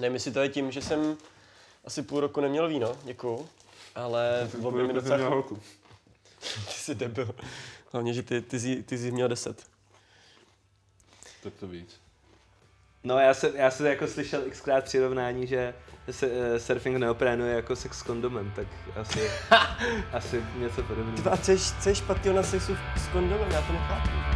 Nevím, jestli to je tím, že jsem asi půl roku neměl víno, děkuju, ale v obě mi docela... Měl holku. Ty jsi debil. Hlavně, že ty, ty, jsi, ty jsi měl deset. Tak to víc. No já jsem, já jsem jako slyšel xkrát přirovnání, že se, eh, surfing neoprénu je jako sex s kondomem, tak asi, asi něco Ty, podobného. a co je, co je špatného na sexu s kondomem? Já to nechápu.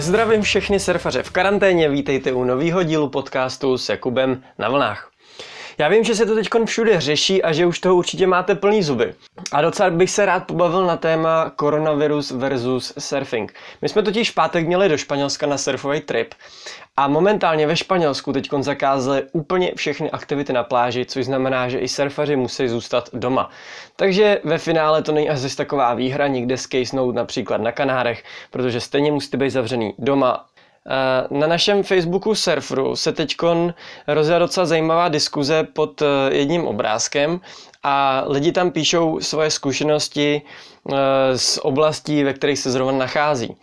Zdravím všechny surfaře v karanténě, vítejte u nového dílu podcastu s Jakubem na vlnách. Já vím, že se to teď všude řeší a že už toho určitě máte plný zuby. A docela bych se rád pobavil na téma koronavirus versus surfing. My jsme totiž v pátek měli do Španělska na surfový trip a momentálně ve Španělsku teď zakázali úplně všechny aktivity na pláži, což znamená, že i surfaři musí zůstat doma. Takže ve finále to není asi taková výhra někde skejsnout například na Kanárech, protože stejně musíte být zavřený doma Na našem Facebooku Surfru se teď rozjela docela zajímavá diskuze pod eh, jedním obrázkem a lidi tam píšou svoje zkušenosti eh, z oblastí, ve kterých se zrovna nachází.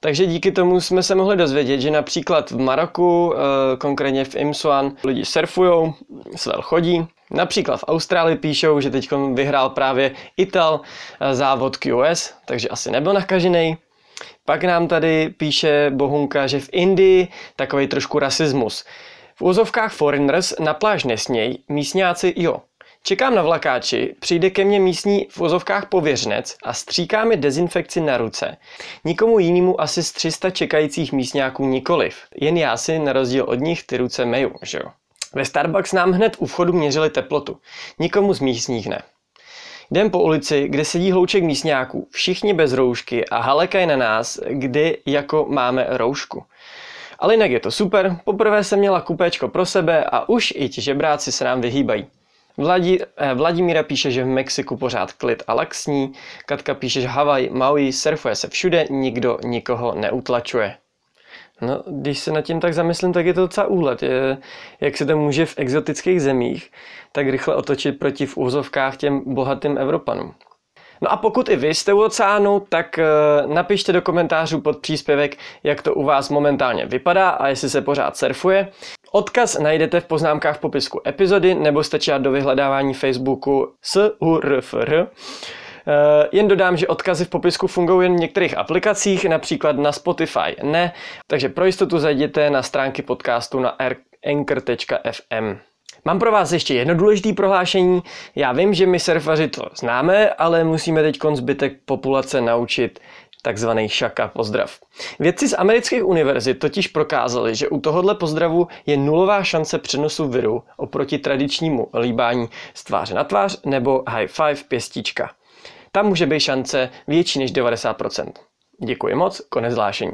Takže díky tomu jsme se mohli dozvědět, že například v Maroku, konkrétně v Imsuan, lidi surfujou, svel chodí. Například v Austrálii píšou, že teď vyhrál právě Ital závod QS, takže asi nebyl nakažený. Pak nám tady píše Bohunka, že v Indii takový trošku rasismus. V úzovkách foreigners na pláž nesměj, místňáci jo. Čekám na vlakáči, přijde ke mně místní v úzovkách pověřnec a stříká mi dezinfekci na ruce. Nikomu jinému asi z 300 čekajících místňáků nikoliv. Jen já si na rozdíl od nich ty ruce meju, že jo. Ve Starbucks nám hned u vchodu měřili teplotu. Nikomu z místních ne. Jdem po ulici, kde sedí hlouček místňáků, všichni bez roušky a halekají na nás, kdy jako máme roušku. Ale jinak je to super, poprvé jsem měla kupéčko pro sebe a už i ti žebráci se nám vyhýbají. Vladí, eh, Vladimíra píše, že v Mexiku pořád klid a laxní, Katka píše, že Havaj, Maui, surfuje se všude, nikdo nikoho neutlačuje. No, když se nad tím tak zamyslím, tak je to docela úlet. Je, jak se to může v exotických zemích tak rychle otočit proti v úzovkách těm bohatým Evropanům. No a pokud i vy jste u oceánu, tak eh, napište do komentářů pod příspěvek, jak to u vás momentálně vypadá a jestli se pořád surfuje. Odkaz najdete v poznámkách v popisku epizody nebo stačí do vyhledávání Facebooku SURFR. Uh, jen dodám, že odkazy v popisku fungují jen v některých aplikacích, například na Spotify ne, takže pro jistotu zajděte na stránky podcastu na anchor.fm. Mám pro vás ještě jedno důležité prohlášení. Já vím, že my surfaři to známe, ale musíme teď zbytek populace naučit takzvaný šaka pozdrav. Vědci z amerických univerzit totiž prokázali, že u tohohle pozdravu je nulová šance přenosu viru oproti tradičnímu líbání z tváře na tvář nebo high five pěstička. Tam může být šance větší než 90%. Děkuji moc, konec zvlášení.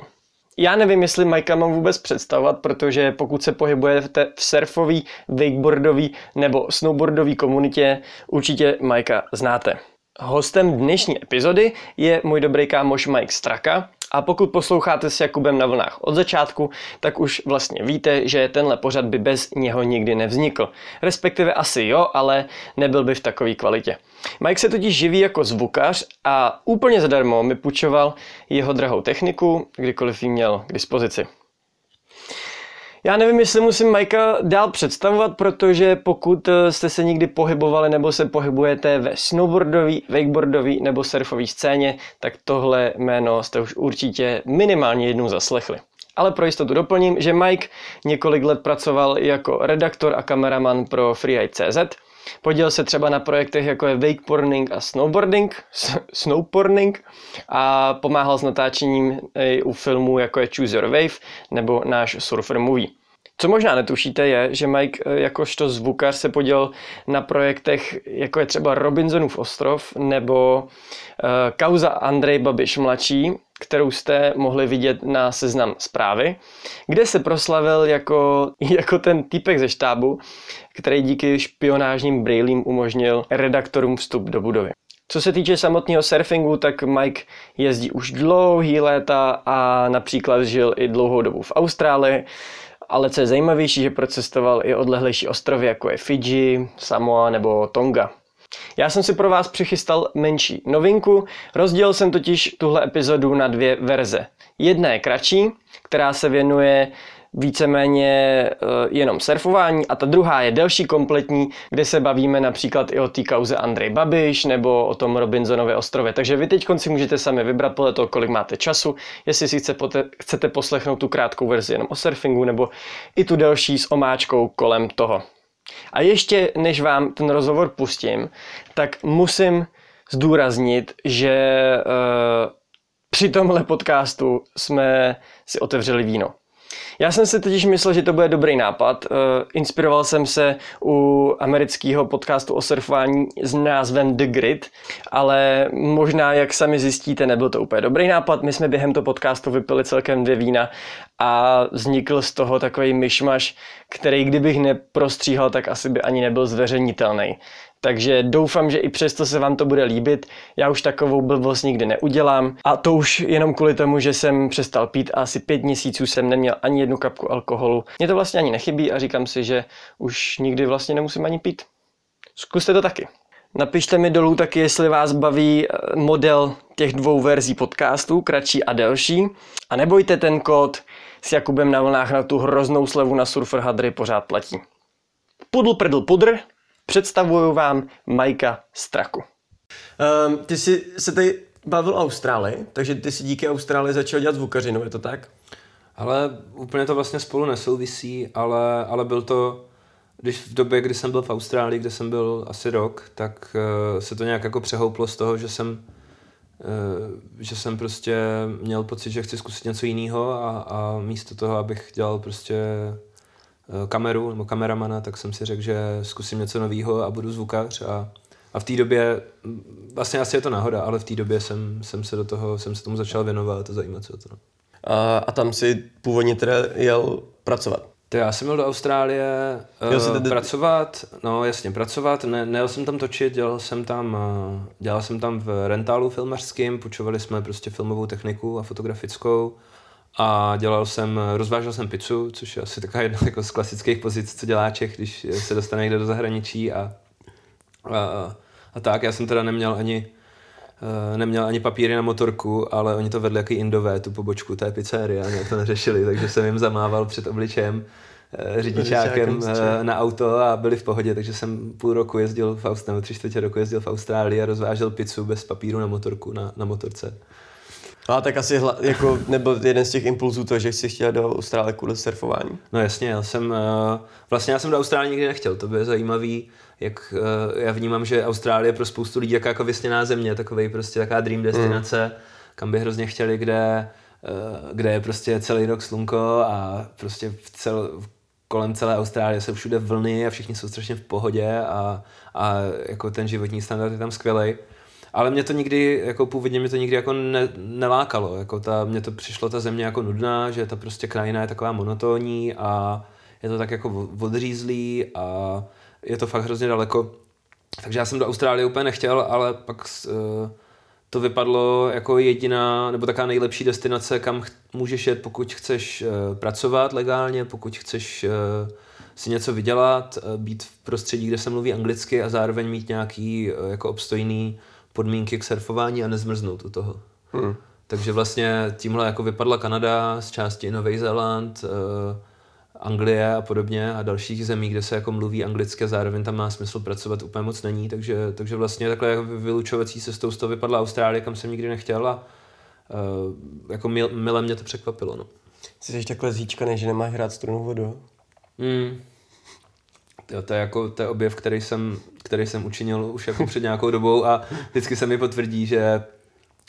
Já nevím, jestli Majka mám vůbec představovat, protože pokud se pohybujete v surfový, wakeboardový nebo snowboardový komunitě, určitě Majka znáte. Hostem dnešní epizody je můj dobrý kámoš Mike Straka, a pokud posloucháte s Jakubem na vlnách od začátku, tak už vlastně víte, že tenhle pořad by bez něho nikdy nevznikl. Respektive asi jo, ale nebyl by v takové kvalitě. Mike se totiž živí jako zvukař a úplně zadarmo mi půjčoval jeho drahou techniku, kdykoliv ji měl k dispozici. Já nevím, jestli musím Majka dál představovat, protože pokud eh, jste se někdy pohybovali nebo se pohybujete ve snowboardový, wakeboardový nebo surfové scéně, tak tohle jméno jste už určitě minimálně jednou zaslechli. Ale pro jistotu doplním, že Mike několik let pracoval jako redaktor a kameraman pro Freeride.cz, Podělil se třeba na projektech jako je wakeboarding a snowboarding, snowboarding a pomáhal s natáčením i u filmů jako je Choose Your Wave nebo náš Surfer Movie. Co možná netušíte je, že Mike eh, jakožto zvukař se podělil na projektech jako je třeba Robinsonův ostrov nebo uh, kauza Andrej Babiš mladší, kterou jste mohli vidět na seznam zprávy, kde se proslavil jako, jako ten týpek ze štábu, který díky špionážním brýlím umožnil redaktorům vstup do budovy. Co se týče samotného surfingu, tak Mike jezdí už dlouhý léta a například žil i dlouhou dobu v Austrálii. Ale co je zajímavější, že procestoval i odlehlejší ostrovy, jako je Fiji, Samoa nebo Tonga. Já jsem si pro vás přichystal menší novinku, rozdělil jsem totiž tuhle epizodu na dvě verze. Jedna je kratší, která se věnuje víceméně eh, jenom surfování a ta druhá je delší kompletní, kde se bavíme například i o té kauze Andrej Babiš nebo o tom Robinsonově ostrově. Takže vy teď si můžete sami vybrat podle toho, kolik máte času, jestli si chcete poslechnout tu krátkou verzi jenom o surfingu nebo i tu delší s omáčkou kolem toho. A ještě než vám ten rozhovor pustím, tak musím zdůraznit, že uh, při tomhle podcastu jsme si otevřeli víno. Já jsem si totiž myslel, že to bude dobrý nápad. Uh, inspiroval jsem se u amerického podcastu o surfování s názvem The Grid, ale možná, jak sami zjistíte, nebyl to úplně dobrý nápad. My jsme během toho podcastu vypili celkem dvě vína a vznikl z toho takový myšmaš, který kdybych neprostříhal, tak asi by ani nebyl zveřejnitelný. Takže doufám, že i přesto se vám to bude líbit. Já už takovou blbost nikdy neudělám. A to už jenom kvůli tomu, že jsem přestal pít a asi pět měsíců jsem neměl ani jednu kapku alkoholu. Mně to vlastně ani nechybí a říkám si, že už nikdy vlastně nemusím ani pít. Zkuste to taky. Napište mi dolů taky, jestli vás baví eh, model těch dvou verzí podcastů, kratší a delší. A nebojte, ten kód s Jakubem na vlnách na tu hroznou slevu na Surfer Hadry pořád platí. Pudl prdl pudr, představuju vám Majka Straku. Um, ty jsi se tady bavil o Austrálii, takže ty si díky Austrálii začal dělat zvukařinu, je to tak? Ale úplně to vlastně spolu nesouvisí, ale, ale byl to, když v době, kdy jsem byl v Austrálii, kde jsem byl asi rok, tak uh, se to nějak jako přehouplo z toho, že jsem uh, že jsem prostě měl pocit, že chci zkusit něco jiného a, a místo toho, abych dělal prostě Eh, kameru nebo kameramana, tak jsem si řekl, že zkusím něco nového a budu zvukař a, a v té době, vlastně asi je to náhoda, ale v té době jsem, jsem se do toho, jsem se tomu začal věnovat a zajímat se o to. No. A, a tam si původně teda jel pracovat? To já jsem měl do Austrálie uh, tedy... pracovat, no jasně, pracovat, ne, nejel jsem tam točit, dělal jsem tam, uh, dělal jsem tam v rentálu filmařským, půjčovali jsme prostě filmovou techniku a fotografickou a dělal jsem, rozvážel jsem pizzu, což je asi taková jedna jako z klasických pozic, co dělá Čech, když se dostane někde do zahraničí a, a, a tak. Já jsem teda neměl ani, uh, neměl ani papíry na motorku, ale oni to vedli jaký indové, tu pobočku té pizzerie a nějak to neřešili, takže jsem jim zamával před obličejem uh, řidičákem uh, na auto a byli v pohodě, takže jsem půl roku jezdil v Austrálii, tři čtvrtě roku jezdil v Austrálii a rozvážel pizzu bez papíru na motorku, na, na motorce. A tak asi hla, jako nebyl jeden z těch impulzů to, že jsi chtěl do Austrálie kvůli surfování. No jasně, já jsem, uh, vlastně já jsem do Austrálie nikdy nechtěl, to by je zajímavý, jak uh, já vnímám, že Austrálie pro spoustu lidí jako, jako vysněná země, takový prostě taková dream destinace, mm. kam by hrozně chtěli, kde, uh, kde je prostě celý rok slunko a prostě v cel, kolem celé Austrálie jsou všude vlny a všichni jsou strašně v pohodě a, a jako ten životní standard je tam skvělý. Ale mě to nikdy, jako původně mě to nikdy jako ne, nelákalo, jako ta, mně to přišlo ta země jako nudná, že ta prostě krajina je taková monotónní a je to tak jako odřízlý a je to fakt hrozně daleko. Takže já jsem do Austrálie úplně nechtěl, ale pak uh, to vypadlo jako jediná, nebo taková nejlepší destinace, kam ch- můžeš jet, pokud chceš uh, pracovat legálně, pokud chceš uh, si něco vydělat, být v prostředí, kde se mluví anglicky a zároveň mít nějaký jako obstojný podmínky k surfování a nezmrznout u toho. Hmm. Takže vlastně tímhle jako vypadla Kanada, z části Nový Zéland, uh, Anglie a podobně a dalších zemí, kde se jako mluví anglicky a zároveň tam má smysl pracovat úplně moc není, takže, takže vlastně takhle jako vylučovací cestou z toho vypadla Austrálie, kam jsem nikdy nechtěl a uh, jako mil, mile mě to překvapilo. No. Jsi takhle zíčkaný, že nemáš hrát strunou vodu? Hmm. Jo, to je jako to je objev, který jsem, který jsem učinil už jako před nějakou dobou a vždycky se mi potvrdí, že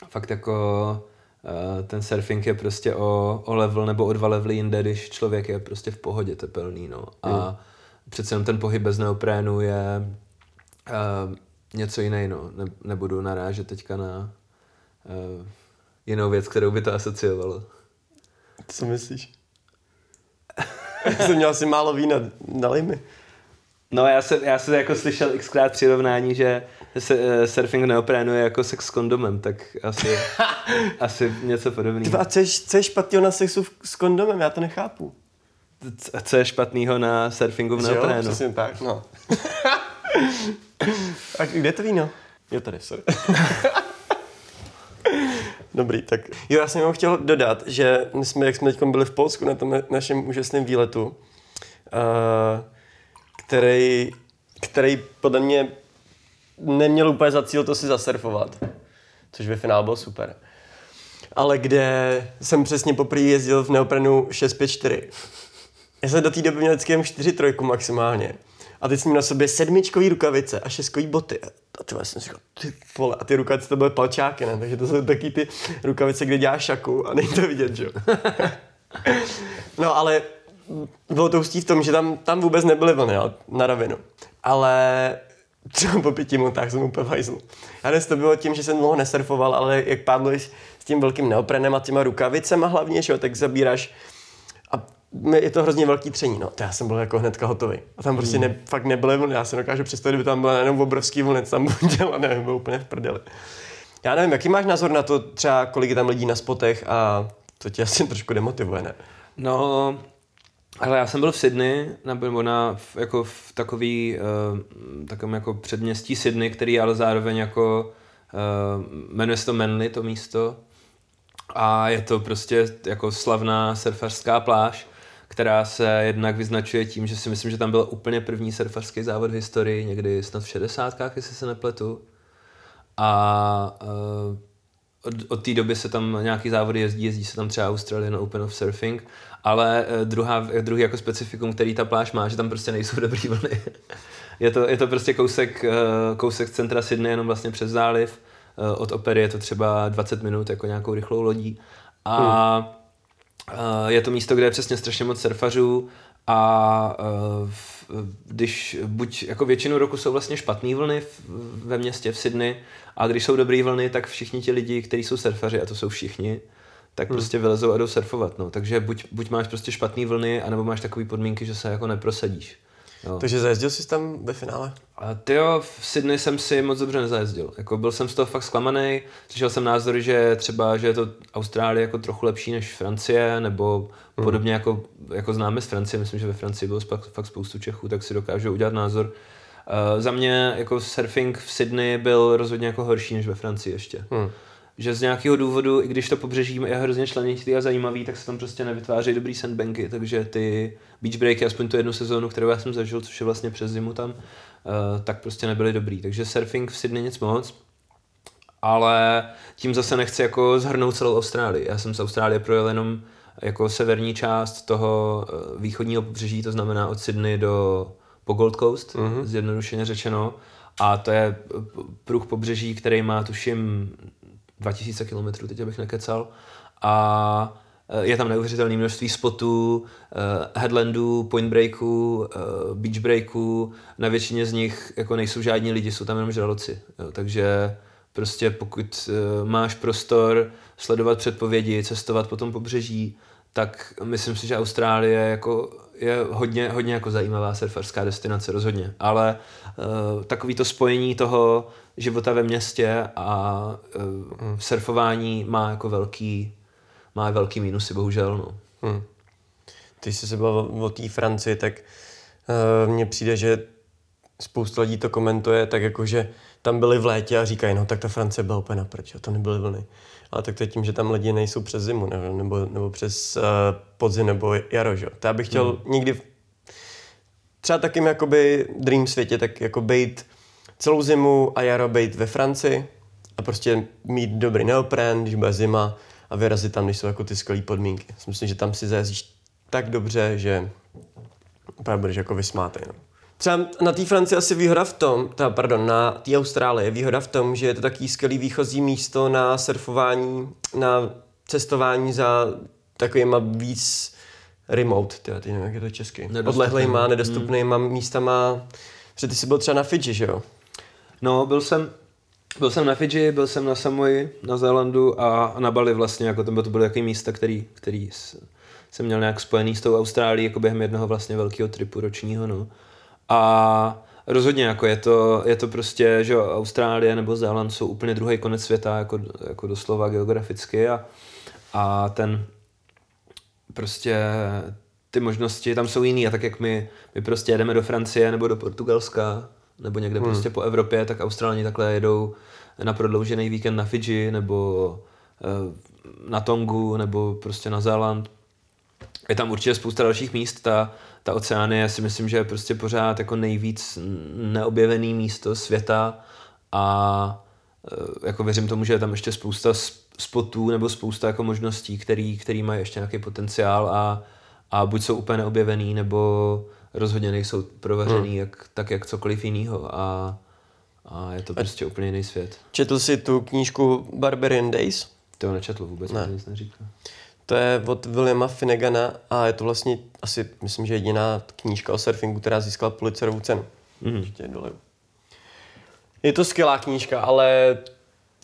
fakt jako uh, ten surfing je prostě o, o level nebo o dva levely jinde, když člověk je prostě v pohodě tepelný, no. A mm. přece jen ten pohyb bez neoprénu je uh, něco jiný, no. Ne, nebudu narážet teďka na uh, jinou věc, kterou by to asociovalo. Co myslíš? jsem měl asi málo vína, nalej mi. No já jsem, já jsem jako slyšel xkrát přirovnání, že se, uh, surfing neoprénu je jako sex s kondomem, tak asi, asi něco podobného. A co je, co je špatného na sexu s kondomem? Já to nechápu. C- Co je špatného na surfingu v jo? neoprénu? Přesně tak, no. A kde to víno? Jo, tady, sorry. Dobrý, tak jo, já jsem jenom chtěl dodat, že my jsme, jak jsme teď byli v Polsku na tom našem úžasném výletu, uh, který, který podle mě neměl úplně za cíl to si zasurfovat, což ve finále bylo super. Ale kde jsem přesně poprvé jezdil v neoprenu 654. Já jsem do té doby měl vždycky jen 4 trojku maximálně. A teď jsem měl na sobě sedmičkový rukavice a šestkový boty. A ty vole, jsem říkal, ty vole, a ty rukavice to byly palčáky, ne? Takže to jsou taky ty rukavice, kde děláš šaku a není to vidět, že jo? no ale bylo to hustý v tom, že tam, tam vůbec nebyly vlny, na ravinu. Ale třeba po pěti minutách jsem úplně v hajzlu. A dnes to bylo tím, že jsem dlouho nesurfoval, ale jak pádluješ s tím velkým neoprenem a těma rukavicema hlavně, že jo, tak zabíráš a je to hrozně velký tření, no. To já jsem byl jako hnedka hotový. A tam prostě ne, fakt nebyly vlny. Já si dokážu představit, kdyby tam byla jenom obrovský vlny, co tam budu dělat, nevím, byl úplně v prdeli. Já nevím, jaký máš názor na to třeba, kolik je tam lidí na spotech a to tě asi trošku demotivuje, ne? No, ale já jsem byl v Sydney, nebo na, v, jako v takový, uh, takovém jako předměstí Sydney, který ale zároveň jako, uh, jmenuje se to Manly, to místo. A je to prostě jako slavná surfařská pláž, která se jednak vyznačuje tím, že si myslím, že tam byl úplně první surfařský závod v historii, někdy snad v 60. jestli se nepletu. A uh, od, od té doby se tam nějaký závody jezdí, jezdí se tam třeba Australian Open of Surfing, ale eh, druhá, druhý jako specifikum, který ta pláž má, že tam prostě nejsou dobrý vlny. je, to, je to prostě kousek, eh, kousek centra Sydney, jenom vlastně přes záliv. Eh, Od opery je to třeba 20 minut jako nějakou rychlou lodí. A hmm. je to místo, kde je přesně strašně moc surfařů a eh, když buď jako většinu roku jsou vlastně špatné vlny ve městě v Sydney a když jsou dobré vlny, tak všichni ti lidi, kteří jsou surfaři, a to jsou všichni, tak prostě vylezou a jdou surfovat. No. Takže buď, buď máš prostě špatné vlny, anebo máš takové podmínky, že se jako neprosadíš. Jo. Takže zajezdil jsi tam ve finále? A tyjo, v Sydney jsem si moc dobře nezajezdil. Jako byl jsem z toho fakt zklamaný. Slyšel jsem názory, že třeba, že je to Austrálie jako trochu lepší než Francie, nebo Mhm. podobně jako, jako známe z Francie. Myslím, že ve Francii bylo fakt, fakt spoustu Čechů, tak si dokážu udělat názor. Uh, za mě jako surfing v Sydney byl rozhodně jako horší než ve Francii ještě. Hmm. Že z nějakého důvodu, i když to pobřeží je hrozně členitý a zajímavý, tak se tam prostě nevytvářejí dobrý sandbanky, takže ty beach breaky, aspoň tu jednu sezónu, kterou já jsem zažil, což je vlastně přes zimu tam, uh, tak prostě nebyly dobrý. Takže surfing v Sydney nic moc, ale tím zase nechci jako zhrnout celou Austrálii. Já jsem z Austrálie projel jenom jako severní část toho eh, východního pobřeží, to znamená od Sydney do po Gold Coast, mm-hmm. zjednodušeně řečeno. A to je p- pruh pobřeží, který má tuším 2000 km, teď abych nekecal. A eh, je tam neuvěřitelné množství spotů, eh, headlandů, point breaků, eh, beach breaků. Na většině z nich jako nejsou žádní lidi, jsou tam jenom žraloci. Jo, takže prostě pokud máš prostor sledovat předpovědi, cestovat po tom pobřeží, tak myslím si, že Austrálie jako je hodně, hodně jako zajímavá surfařská destinace, rozhodně. Ale uh, takový to spojení toho života ve městě a uh, surfování má jako velký, má velký mínusy, bohužel. No. Hmm. Ty jsi se bavil o té Francii, tak uh, mně přijde, že spousta lidí to komentuje tak jako, že tam byli v létě a říkají, no tak ta Francie byla úplně na a to nebyly vlny. Ale tak to je tím, že tam lidi nejsou přes zimu, nebo, nebo, nebo přes uh, podzim nebo jaro, že? jo. To já bych chtěl hmm. někdy v- třeba takým jakoby dream světě, tak jako být celou zimu a jaro být ve Francii a prostě mít dobrý neopren, když bude zima a vyrazit tam, když jsou jako ty skvělé podmínky. Myslím, že tam si zajezdíš tak dobře, že úplně budeš jako vysmátej. No. Třeba na té Francii asi výhoda v tom, teda, pardon, na té Austrálii je výhoda v tom, že je to takový skvělý výchozí místo na surfování, na cestování za takovýma víc remote, tyhle, ty nevím, jak je to česky, odlehlejma, nedostupnýma hmm. místama, protože ty jsi byl třeba na Fidži, že jo? No, byl jsem, byl jsem na Fidži, byl jsem na Samoji, na Zélandu a, na Bali vlastně, jako to, bylo, to byly takový místa, který, který jsem měl nějak spojený s tou Austrálií jako během jednoho vlastně velkého tripu ročního, no. A rozhodně jako je to, je to prostě, že Austrálie nebo Zéland jsou úplně druhý konec světa, jako, jako doslova geograficky a, a ten prostě ty možnosti tam jsou jiný a tak jak my, my prostě jedeme do Francie nebo do Portugalska nebo někde hmm. prostě po Evropě, tak Australani takhle jedou na prodloužený víkend na Fidži nebo eh, na Tongu nebo prostě na Zéland. Je tam určitě spousta dalších míst, ta, ta oceánie si myslím, že je prostě pořád jako nejvíc neobjevený místo světa a eh, jako věřím tomu, že je tam ještě spousta spotů nebo spousta jako možností, který, který mají ještě nějaký potenciál a, a buď jsou úplně neobjevený, nebo rozhodně nejsou provařený hmm. jak, tak jak cokoliv jiného a, a je to prostě a úplně jiný svět. Četl jsi tu knížku Barbarian Days? To nečetl vůbec, ne. nic neříká. To je od Williama Finnegana a je to vlastně asi, myslím, že jediná knížka o surfingu, která získala Pulitzerovu cenu. Mm-hmm. Je to skvělá knížka, ale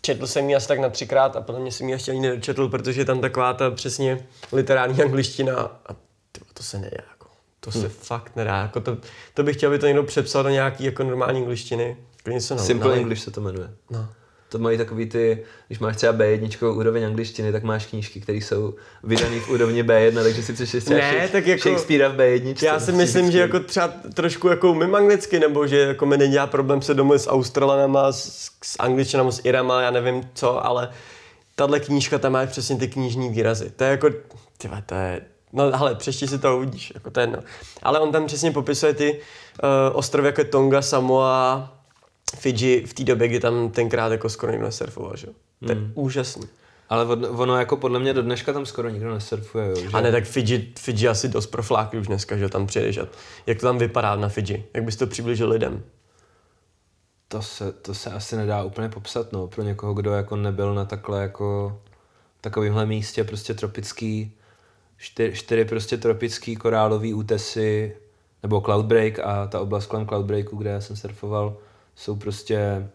četl jsem ji asi tak na třikrát a potom jsem ji ještě ani nedočetl, protože je tam taková ta přesně literární angličtina a tyba, to se nedá. Jako. To se hmm. fakt nedá. Jako to, to bych chtěl, aby to někdo přepsal do nějaký jako normální angličtiny. Simple English se to jmenuje. No. To mají takový ty, když máš třeba B1 úroveň angličtiny, tak máš knížky, které jsou vydané v úrovni B1, takže si přečteš třeba ne, tak jako, Shakespearea v B1. Já si myslím, že jako třeba trošku jako umím anglicky, nebo že jako mi nedělá problém se domluvit s Australanama, s, s angličanama, s Irama, já nevím co, ale tahle knížka tam má přesně ty knižní výrazy. To je jako, tyva, to je, No ale přešti si to uvidíš, jako to je jedno. Ale on tam přesně popisuje ty uh, ostrovy jako Tonga, Samoa, Fidži v té době, kdy tam tenkrát jako skoro nikdo nesurfoval, že? To je mm. úžasný. Ale ono jako podle mě do dneška tam skoro nikdo nesurfuje, jo, že? A ne, tak Fidži, Fidži asi dost pro fláky už dneska, že tam přijedeš. A jak to tam vypadá na Fidži? Jak bys to přiblížil lidem? To se, to se asi nedá úplně popsat, no, pro někoho, kdo jako nebyl na takhle jako takovýmhle místě, prostě tropický, čtyři, čtyři prostě tropický korálový útesy, nebo Cloudbreak a ta oblast kolem Cloudbreaku, kde já jsem surfoval, jsou prostě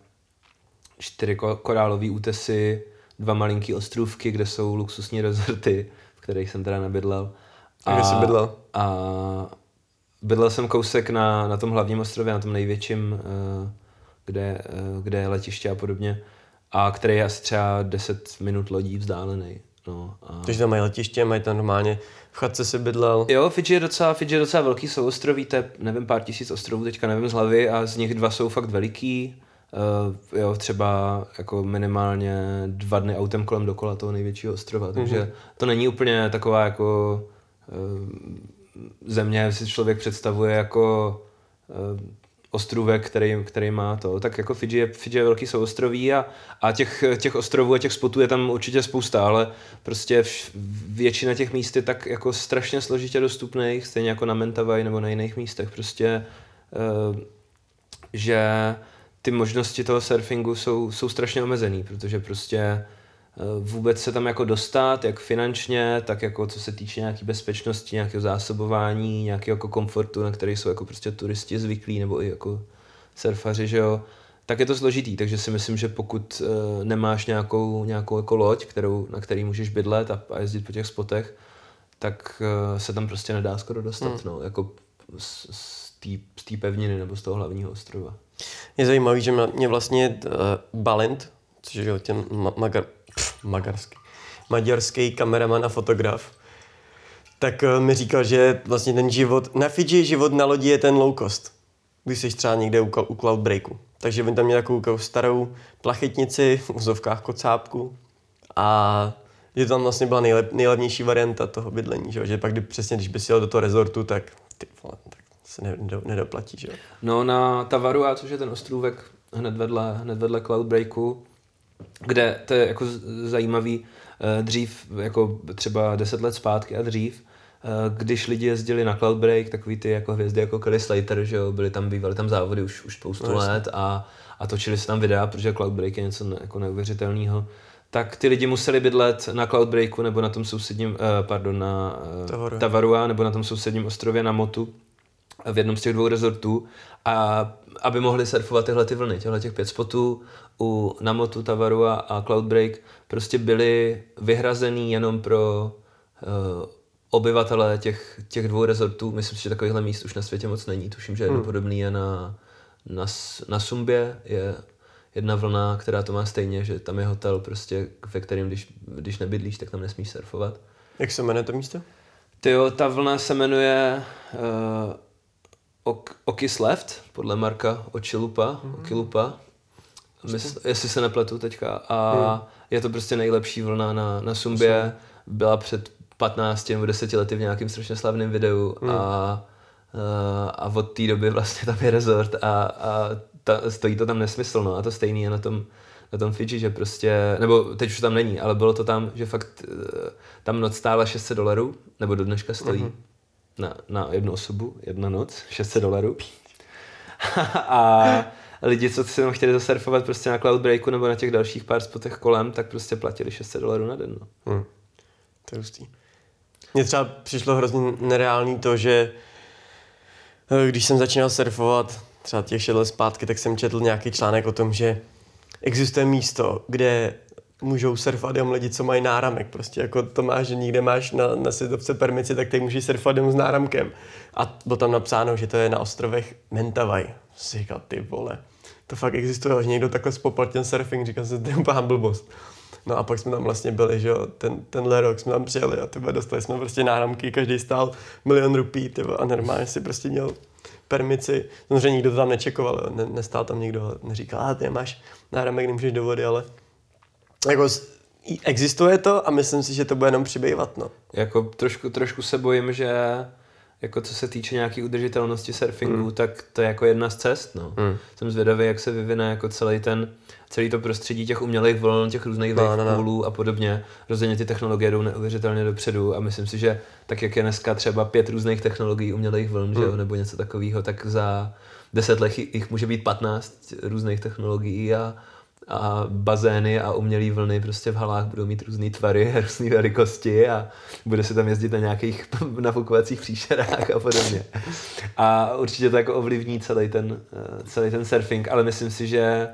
čtyři korálové útesy, dva malinký ostrůvky, kde jsou luxusní rezorty, v kterých jsem teda nebydlel. A, kde jsi bydlel? A bydlel jsem kousek na, na tom hlavním ostrově, na tom největším, eh, kde, eh, kde je letiště a podobně, a který je asi třeba 10 minut lodí vzdálený. No, a... Takže tam mají letiště, mají tam normálně v chatce si bydlel. Jo, Fidži je docela, Fidži je docela velký souostroví, to je, nevím, pár tisíc ostrovů, teďka nevím z hlavy, a z nich dva jsou fakt veliký. Uh, jo, třeba jako minimálně dva dny autem kolem dokola toho největšího ostrova, takže mm-hmm. to není úplně taková jako uh, země, si člověk představuje jako uh, ostrůvek, který, který má to, tak jako Fidži je, Fidži je velký souostroví a, a těch, těch ostrovů a těch spotů je tam určitě spousta, ale prostě většina těch míst je tak jako strašně složitě dostupných, stejně jako na Mentawai nebo na jiných místech, prostě, uh, že ty možnosti toho surfingu jsou, jsou strašně omezený, protože prostě vůbec se tam jako dostat, jak finančně, tak jako co se týče nějaké bezpečnosti, nějakého zásobování, nějakého jako komfortu, na který jsou jako prostě turisti zvyklí, nebo i jako surfaři, že jo, tak je to složitý, takže si myslím, že pokud uh, nemáš nějakou, nějakou jako loď, kterou, na který můžeš bydlet a, a jezdit po těch spotech, tak uh, se tam prostě nedá skoro dostat, hmm. no, jako z, z té pevniny nebo z toho hlavního ostrova. Je zajímavý, že mě vlastně uh, Balint, což je těm Magar, maďarský, maďarský kameraman a fotograf, tak uh, mi říkal, že vlastně ten život, na Fidži život na lodi je ten low cost, když jsi třeba někde u, u cloud breaku. Takže oni tam měli takovou starou plachetnici v úzovkách kocápku. A že tam vlastně byla nejlep, nejlevnější varianta toho bydlení, že, že pak kdy, přesně když bys jel do toho rezortu, tak ty vole, tak se ne, nedoplatí, že No na Tavaru, což je ten ostrůvek hned vedle, hned vedle Cloudbreaku, kde to je jako zajímavý, eh, dřív, jako třeba deset let zpátky a dřív, eh, když lidi jezdili na Cloudbreak, takový ty jako hvězdy jako Kelly Slater, že jo, byly tam, bývaly tam závody už, už spoustu no, let a, a točili se tam videa, protože Cloudbreak je něco ne, jako neuvěřitelného. Tak ty lidi museli bydlet na Cloudbreaku nebo na tom sousedním, uh, pardon, na uh, Tavarua nebo na tom sousedním ostrově na Motu v jednom z těch dvou rezortů. A aby mohli surfovat tyhle ty vlny, těchto těch pět spotů u Namotu, Tavaru a, a Cloudbreak prostě byly vyhrazený jenom pro uh, obyvatelé těch, těch dvou rezortů, myslím si, že takovýchhle míst už na světě moc není. Tuším, že jedno Hmm. podobný je na, na, na Sumbě, je jedna vlna, která to má stejně, že tam je hotel, prostě, ve kterém, když, když nebydlíš, tak tam nesmíš surfovat. Jak se jmenuje to místo? Tyjo, ta vlna se jmenuje uh, ok, Okis Left, podle Marka Očilupa, mm. Okilupa, Mysl, jestli se nepletu teďka. A je to prostě nejlepší vlna na, na Sumbě. Byla před 15 nebo 10 lety v nějakém strašně slavném videu a, uh, a od té doby vlastně tam je resort a, a ta, stojí to tam nesmysl, no. A to stejný je na tom, na tom Fidži, že prostě, nebo teď už tam není, ale bylo to tam, že fakt eh, tam noc stála 600 dolarů, nebo do dneška stojí Mhm. Na, na jednu osobu, jedna noc, 600 dolarů. a lidi, co si jenom chtěli zasurfovat prostě na Cloudbreaku nebo na těch dalších pár spotech kolem, tak prostě platili 600 dolarů na den. No. Hmm. To je hustý. Mně třeba přišlo hrozně nereálný to, že eh, když jsem začínal surfovat třeba těch šest let zpátky, tak jsem četl nějaký článek o tom, že existuje místo, kde můžou surfovat jenom lidi, co mají náramek. Prostě jako to máš, že nikde máš na, na světovce permici, tak tady můžeš surfovat jenom s náramkem. A bylo tam napsáno, že to je na ostrovech Mentawai. Jsem si říkal, ty vole, to fakt existuje, že někdo takhle spoplatněn surfing, říkal jsem, to je blbost. No a pak jsme tam vlastně byli, že jo, ten, tenhle rok jsme tam přijeli a tyba, dostali jsme prostě náramky, každý stál milion rupí, tyba, a normálně si prostě měl permici. Samozřejmě nikdo to tam nečekoval, ne, nestál tam nikdo, neříkal, a ty máš náramek, nemůžeš do vody, ale jako existuje to a myslím si, že to bude jenom přibývat, no. Jako trošku, trošku se bojím, že jako co se týče nějaké udržitelnosti surfingu, mm. tak to je jako jedna z cest. No. Mm. Jsem zvědavý, jak se vyvine jako celý ten celý to prostředí těch umělých vln, těch různých No, no, no. a podobně. Rozhodně ty technologie jdou neuvěřitelně dopředu a myslím si, že tak jak je dneska třeba pět různých technologií umělých vln, že jo, nebo něco takového, tak za deset let jich může být 15 různých technologií a, a bazény a umělé vlny prostě v halách budou mít různé tvary, různé velikosti a bude se tam jezdit na nějakých nafukovacích příšerách a podobně. A určitě to jako ovlivní celý ten, eh, celý ten surfing, ale myslím si, že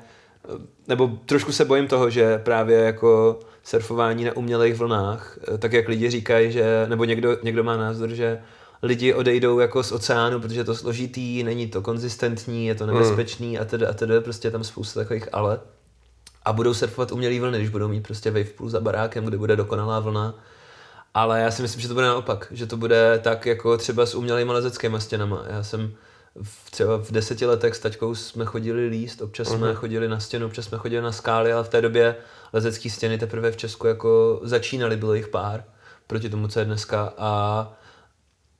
nebo trošku se bojím toho, že právě jako surfování na umělých vlnách, eh, tak jak lidi říkají, že, nebo někdo, někdo má názor, že lidi odejdou jako z oceánu, protože je to složitý, není to konzistentní, je to nebezpečný a tedy a tedy, prostě je tam spousta takových ale. A budou surfovat umělý vlny, když budou mít prostě wave pool za barákem, kde bude dokonalá vlna. Ale já si myslím, že to bude naopak, že to bude tak jako třeba s umělýma lezeckýma stěnama. Já jsem v, třeba v deseti letech s taťkou jsme chodili líst, občas jsme chodili na stěnu, občas jsme chodili na skály, ale v té době lezecké stěny teprve v Česku jako začínaly, bylo jich pár proti tomu, co je dneska a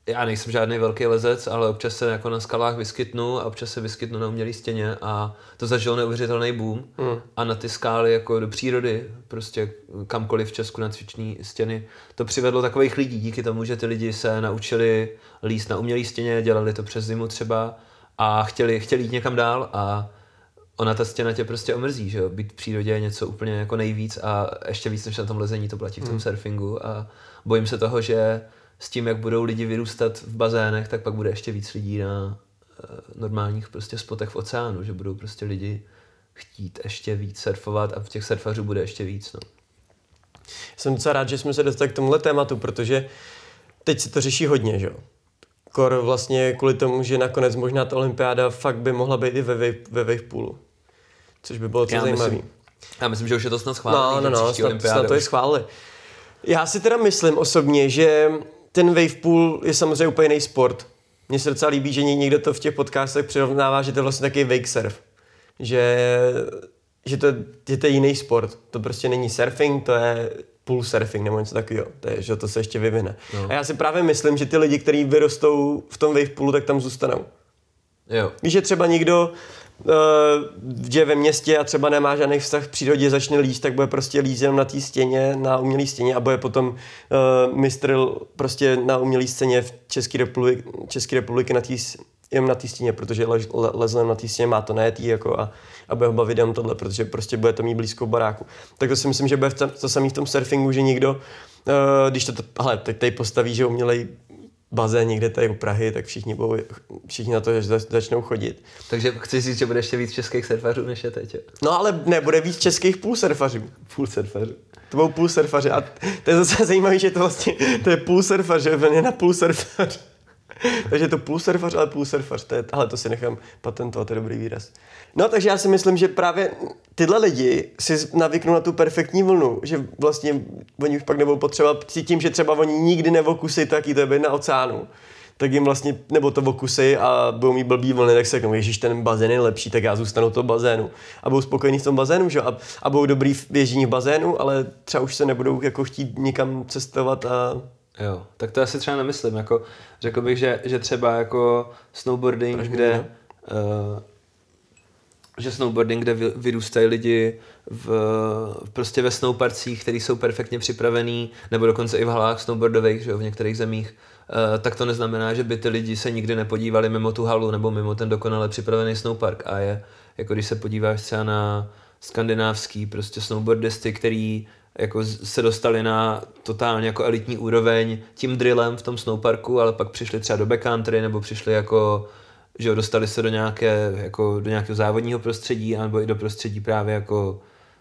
já nejsem žádný velký lezec, ale občas se jako na skalách vyskytnu a občas se vyskytnu na umělé stěně a to zažilo neuvěřitelný boom Mm. a na ty skály jako do přírody, prostě kamkoliv v Česku na cviční stěny, to přivedlo takových lidí díky tomu, že ty lidi se naučili líst na umělé stěně, dělali to přes zimu třeba a chtěli, chtěli jít někam dál a ona ta stěna tě prostě omrzí, že jo? Být v přírodě je něco úplně jako nejvíc a ještě víc než na tom lezení to platí v tom surfingu a bojím se toho, že s tím, jak budou lidi vyrůstat v bazénech, tak pak bude ještě víc lidí na eh, normálních prostě spotech v oceánu, že budou prostě lidi chtít ještě víc surfovat a v těch surfařů bude ještě víc, no. Jsem docela rád, že jsme se dostali k tomuhle tématu, protože teď se to řeší hodně, že jo. Kor vlastně kvůli tomu, že nakonec možná ta olympiáda fakt by mohla být i ve, wave, ve wavepoolu. Což by bylo docela zajímavé. já myslím, že už je to snad schválený, No, no, no, snad, snad to je schválili. Já si teda myslím osobně, že ten wavepool je samozřejmě úplně jiný sport. Mně se docela líbí, že ně- někdo to v těch podcastech přirovnává, že to je vlastně taky wake surf. Že, že, to, že to je jiný sport. To prostě není surfing, to je pool surfing nebo něco takového. To je, že to se ještě vyvine. No. A já si právě myslím, že ty lidi, kteří vyrostou v tom wavepoolu, tak tam zůstanou. Jo. Víš, že třeba někdo uh, je ve městě a třeba nemá žádný vztah k přírodě, začne líst, tak bude prostě líst jenom na té stěně, na umělé stěně a bude potom uh, mistr prostě na umělé scéně v České republiky, České republiky na s- jenom na té stěně, protože le, le, leze na té stěně, má to najetý jako a, a bude ho bavit jenom tohle, protože prostě bude to mít blízko baráku. Tak to si myslím, že bude v tom, to samé v tom surfingu, že někdo, uh, když to, hele, teď tady postaví, že umělej bazén někde tady u Prahy, tak všichni, budou, všichni na to zač- začnou chodit. Takže chci říct, že bude ještě víc českých surfařů, než je teď. jo? No ale nebude víc českých půlsurfařů. Full surfařů. To byl půl surfaři. A to je zase zajímavé, že to vlastně, to je půl surfař, že je na půl surfař. takže to půl surfař, ale půl surfař. To je, ale to si nechám patentovat, to je dobrý výraz. No, takže já si myslím, že právě tyhle lidi si navyknou na tu perfektní vlnu, že vlastně oni už pak nebudou potřeba cítím, že třeba oni nikdy nevokusí taky to je na oceánu tak jim vlastně, nebo to okusy a budou mít blbý vlny, tak se řeknou, ten bazén je lepší, tak já zůstanu to bazénu. A budou spokojení v tom bazénu, že? A, a budou dobrý v běžení v bazénu, ale třeba už se nebudou jako chtít nikam cestovat a Jo, tak to asi třeba nemyslím, jako řekl bych, že, že třeba jako snowboarding, Proč kde uh, že snowboarding, kde vyrůstají lidi v, prostě ve snowparcích, který jsou perfektně připravený, nebo dokonce i v halách snowboardových, že jo, v některých zemích, uh, tak to neznamená, že by ty lidi se nikdy nepodívali mimo tu halu nebo mimo ten dokonale připravený snowpark. A je, jako když se podíváš třeba na skandinávský prostě snowboardisty, který jako se dostali na totálně jako elitní úroveň tím drillem v tom snowparku, ale pak přišli třeba do backcountry nebo přišli jako že dostali se do, nějaké, jako, do nějakého závodního prostředí nebo i do prostředí právě jako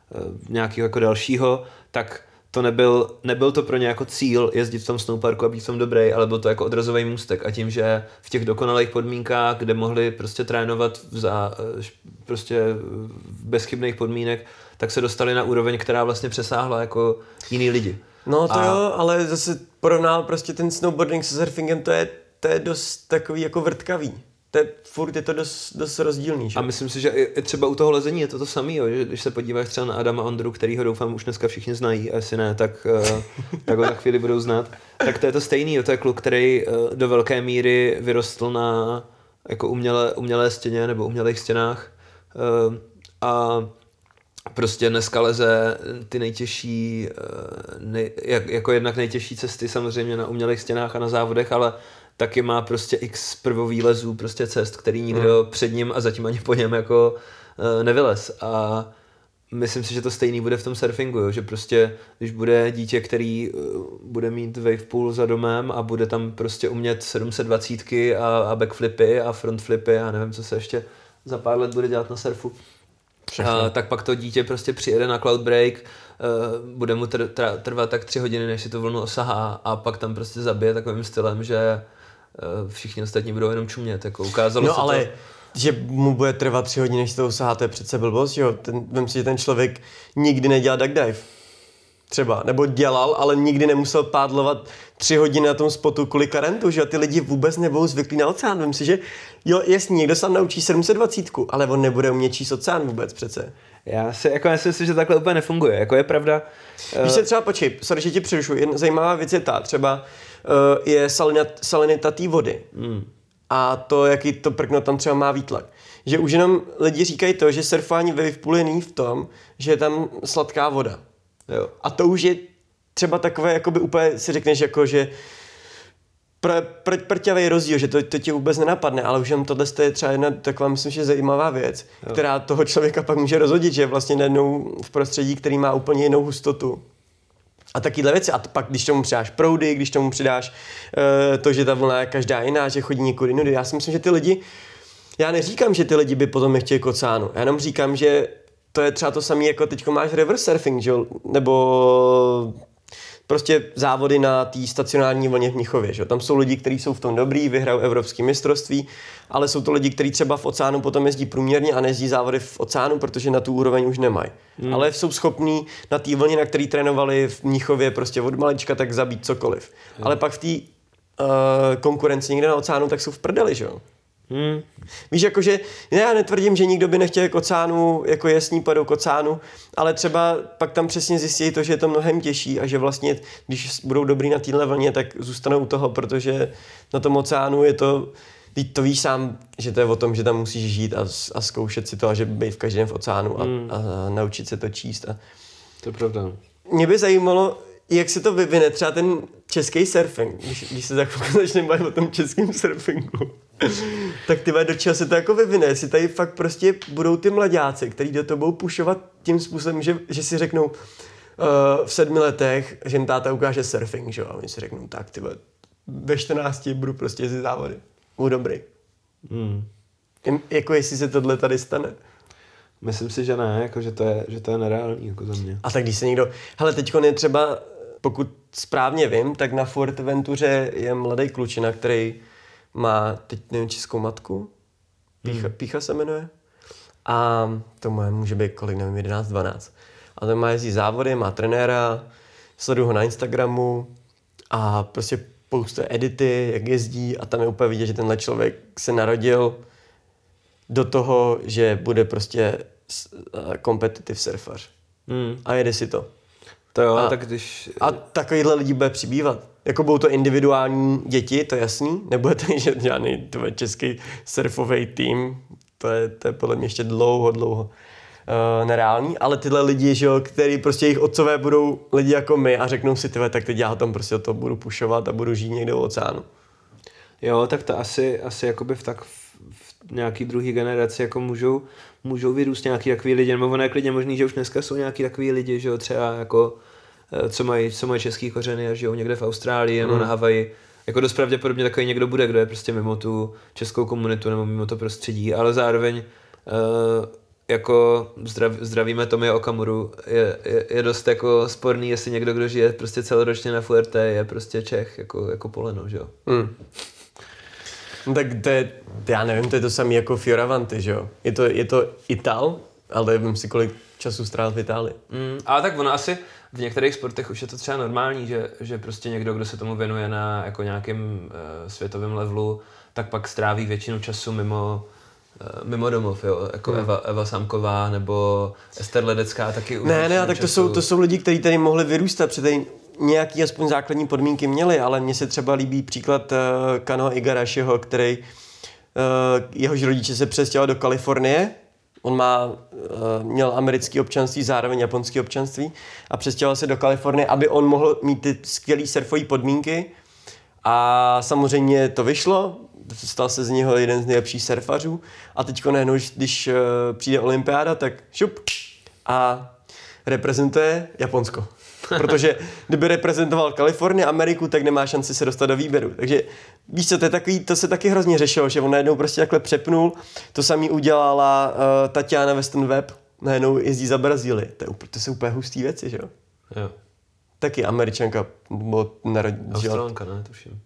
uh, nějakého jako dalšího, tak to nebyl, nebyl to pro ně jako cíl jezdit v tom snowparku a být v tom dobrý, ale byl to jako odrazový můstek a tím, že v těch dokonalých podmínkách, kde mohli prostě trénovat za eh, prostě bezchybných podmínek, tak se dostali na úroveň, která vlastně přesáhla jako jiný lidi. No to a... jo, ale zase porovnal prostě ten snowboarding se surfingem, to je, to je dost takový jako vrtkavý to je, furt je to dost, dost rozdílný. Že? A myslím si, že i třeba u toho lezení je to to samé, že když se podíváš třeba na Adama Ondru, který ho doufám už dneska všichni znají, a jestli ne, tak, uh, tak ho za chvíli budou znát, tak to je to stejný, to je kluk, který uh, do velké míry vyrostl na jako umělé, umělé stěně nebo umělých stěnách uh, a prostě dneska leze ty nejtěžší, nej, jak, jako jednak nejtěžší cesty samozřejmě na umělých stěnách a na závodech, ale taky má prostě x prvovýlezů, prostě cest, který nikdo hmm. před ním a zatím ani po něm jako uh, nevylez. A myslím si, že to stejný bude v tom surfingu, jo? že prostě, když bude dítě, který uh, bude mít wave pool za domem a bude tam prostě umět 720 a, a backflipy a frontflipy a nevím, co se ještě za pár let bude dělat na surfu, a, tak pak to dítě prostě přijede na cloud break, uh, bude mu tr- trvat tak tři hodiny, než si to vlnu osahá a pak tam prostě zabije takovým stylem, že Eh, všichni ostatní budou jenom čumět. Jako ukázalo no, se ale... to že mu bude trvat tři hodiny, než to usahá, to je přece blbost, jo. Ten, vem si, že ten člověk nikdy nedělá duck dive. Třeba. Nebo dělal, ale nikdy nemusel pádlovat tři hodiny na tom spotu kvůli karentu, že ty lidi vůbec nebudou zvyklí na oceán. Vem si, že jo, jasně, někdo se naučí 720, ale on nebude umět číst oceán vůbec přece. Já si jako myslím si, že takhle úplně nefunguje. Jako je pravda. Když se třeba počkej, sorry, že ti přerušu, jedna zajímavá věc je ta, třeba uh, je salinat, salinita té vody. Mm. A to, jaký to prkno tam třeba má výtlak. Že už jenom lidi říkají to, že surfování ve není v tom, že je tam sladká voda. Jo. A to už je třeba takové, jakoby úplně si řekneš, jako, že pr, pr, prťavý rozdíl, že to, to tě vůbec nenapadne, ale už jenom tohle je třeba jedna taková, myslím, že zajímavá věc, jo. která toho člověka pak může rozhodit, že vlastně najednou v prostředí, který má úplně jinou hustotu, a takovéhle věci. A pak, když tomu přidáš proudy, když tomu přidáš uh, to, že ta vlna je každá jiná, že chodí někudy jinudy. Já si myslím, že ty lidi, já neříkám, že ty lidi by potom nechtěli k oceánu. Já jenom říkám, že to je třeba to samé, jako teď máš reverse surfing, že? nebo prostě závody na té stacionární vlně v Mnichově. Že? Tam jsou lidi, kteří jsou v tom dobrý, vyhrajou evropské mistrovství, ale jsou to lidi, kteří třeba v oceánu potom jezdí průměrně a nejezdí závody v oceánu, protože na tu úroveň už nemají. Hmm. Ale jsou schopní na té vlně, na který trénovali v Mnichově prostě od malička, tak zabít cokoliv. Hmm. Ale pak v té uh, konkurenci někde na oceánu, tak jsou v prdeli, že jo? Hmm. Víš, jakože ne, já netvrdím, že nikdo by nechtěl k oceánu, jako jasní padou k oceánu, ale třeba pak tam přesně zjistí to, že je to mnohem těžší a že vlastně, když budou dobrý na téhle vlně, tak zůstanou u toho, protože na tom oceánu je to, to víš sám, že to je o tom, že tam musíš žít a, a zkoušet si to a že být v každém v oceánu a, hmm. a, a naučit se to číst. A... To je pravda. Mě by zajímalo, jak se to vyvine, třeba ten český surfing, když, když se za chvilku začneme bavit o tom českém surfingu, tak ty do čeho se to jako vyvine, jestli tady fakt prostě budou ty mladáci, kteří do toho budou pušovat tím způsobem, že, že si řeknou uh, v sedmi letech, že jim táta ukáže surfing, že jo, a oni si řeknou, tak ty ve 14 budu prostě jezdit závody, budu dobrý. Hmm. Jako jestli se tohle tady stane. Myslím si, že ne, jako, že, to je, že to je nereálný jako za mě. A tak když se někdo... Hele, teď je třeba, pokud správně vím, tak na Fuerteventuře je mladý klučina, který má, teď nevím, českou matku. Pícha, hmm. Pícha se jmenuje. A to má, může být kolik, nevím, 11, 12. A ten má jezdí závody, má trenéra, sleduju ho na Instagramu a prostě postuje edity, jak jezdí a tam je úplně vidět, že tenhle člověk se narodil do toho, že bude prostě competitive surfař. Hmm. A jede si to. To jo, A- tak když... A takovýhle lidi bude přibývat. Jako budou to individuální děti, to je jasný. Nebude to že žádný český surfový tým. To je, to je podle mě ještě dlouho, dlouho uh, nereální. Ale tyhle lidi, že jo, který prostě jejich otcové budou lidi jako my a řeknou si, tyhle, tak teď já tam prostě to budu pušovat a budu žít někde u oceánu. Jo, tak to asi, asi jakoby v tak v, v nějaký druhý generaci jako můžou, můžou vyrůst nějaký takový lidi, nebo ono je klidně možný, že už dneska jsou nějaký takový lidi, že jo, třeba jako eh, co mají, co mají český kořeny a žijou někde v Austrálii nebo Hmm. na Havaji. Jako dost pravděpodobně takový někdo bude, kdo je prostě mimo tu českou komunitu nebo mimo to prostředí, ale zároveň uh, jako zdrav, zdravíme Tomie Okamuru, je, je, je, dost jako sporný, jestli někdo, kdo žije prostě celoročně na Fuerte, je prostě Čech, jako, jako poleno, že jo. Hmm. No tak to je, já nevím, to je to samé jako Fioravanti, že jo. Je to, je to Ital, ale vím si, kolik času strávil v Itálii. Mm, ale tak ono asi v některých sportech už je to třeba normální, že, že prostě někdo, kdo se tomu věnuje na jako nějakém uh, světovém levelu, tak pak stráví většinu času mimo, uh, mimo domov, jo? jako Hmm. Eva, Eva Samková nebo Ester Ledecká taky. už Ne, ne, tak to jsou, to jsou lidi, kteří tady mohli vyrůstat, protože tady nějaký aspoň základní podmínky měli, ale mně se třeba líbí příklad uh, Kano Igarašiho, který uh, jehož rodiče se přestěhovali do Kalifornie. On má, uh, měl americké občanství, zároveň japonské občanství a přestěhoval se do Kalifornie, aby on mohl mít ty skvělé surfové podmínky. A samozřejmě to vyšlo, stal se z něho jeden z nejlepších surfařů a teď najednou, když uh, přijde olympiáda, tak šup a reprezentuje Japonsko. Protože kdyby reprezentoval Kalifornii, Ameriku, tak nemá šanci se dostat do výběru. Takže víš co, to, je takový, to se taky hrozně řešilo, že on najednou prostě takhle přepnul. To samý udělala uh, Tatiana Weston Webb, najednou jezdí za Brazílii. To, je, úplně- to jsou úplně hustý věci, že jo? Jo. Taky američanka, nebo narodila. Australanka, ne, tuším.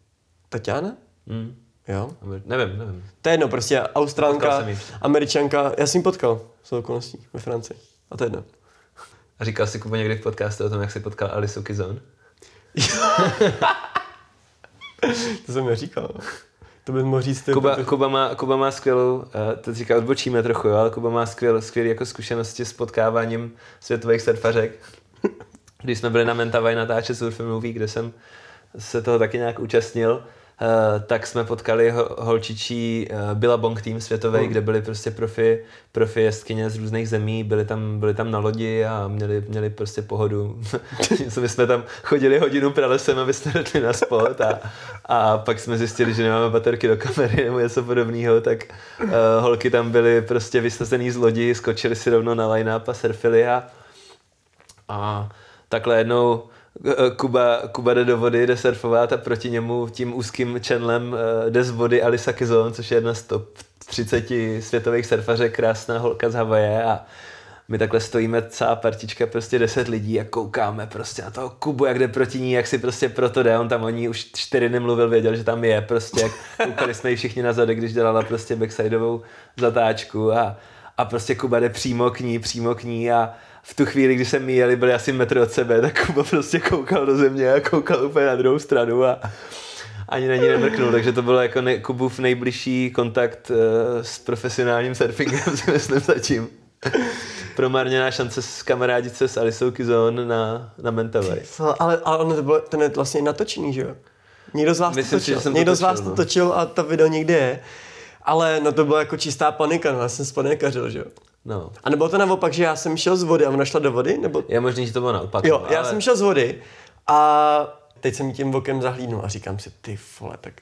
Tatiana? Mm. Jo. Amer- Nevím, nevím. To je jedno, prostě Australanka, američanka, já jsem ji potkal s okolností ve Francii. A to je jedno. A říkal jsi Kuba někdy v podcastu o tom, jak jsi potkal Alisu Kizon? To jsem neříkal. To bys mohl říct ty. Kuba, protože- Kuba, má, Kuba má skvělou, uh, to říká odbočíme trochu, jo, ale Kuba má skvěl, skvělý jako zkušenosti s potkáváním světových surfařek. Když jsme byli na Mentawai natáčet Surf Movie, kde jsem se toho taky nějak účastnil, tak jsme potkali ho, holčičí uh, Billabong tým světový, kde byli prostě profi, profi jezdkyně z různých zemí, byli tam, byli tam na lodi a měli, měli prostě pohodu. my jsme tam chodili hodinu pralesem, aby jsme došli na spot a, a pak jsme zjistili, že nemáme baterky do kamery nebo něco podobného, tak uh, holky tam byly prostě vysazený z lodi, skočili si rovno na line-up a surfili a, a takhle jednou eh, Kuba, Kuba jde do vody, jde surfovat a proti němu tím úzkým channelem eh, jde z vody Alisa Kizon, což je jedna z top 30 světových surfařek, krásná holka z Havaje a my takhle stojíme celá partička, prostě 10 lidí a koukáme prostě na toho Kubu, jak jde proti ní, jak si prostě proto jde, on tam o ní už čtyři nemluvil, věděl, že tam je, prostě jak koukali jsme ji všichni na zadek, když dělala prostě backsideovou zatáčku a, a prostě Kuba jde přímo k ní, přímo k ní a v tu chvíli, kdy jsme jeli, byli asi metr od sebe, tak Kuba prostě koukal do země a koukal úplně na druhou stranu a ani na ní nemrknul, takže to bylo jako ne, Kubův nejbližší kontakt uh, s profesionálním surfingem, si myslím zatím. Promarněná šance s kamarádit se s Alisou Kizon na, na Mentawai. Ale, ale on to bylo, ten je vlastně natočený, že jo? Někdo z vás Myslím to si, že točil. jsem to Někdo z vás točil, to no. točil a ta video někde je. Ale no to byla jako čistá panika, no já jsem spanikařil, že jo? No. A nebo to naopak, že já jsem šel z vody a ona šla do vody, nebo... Je možný, že to bylo naopak. Jo, no, já ale- jsem šel z vody a teď jsem tím okem zahlídnul a říkám si, ty vole, tak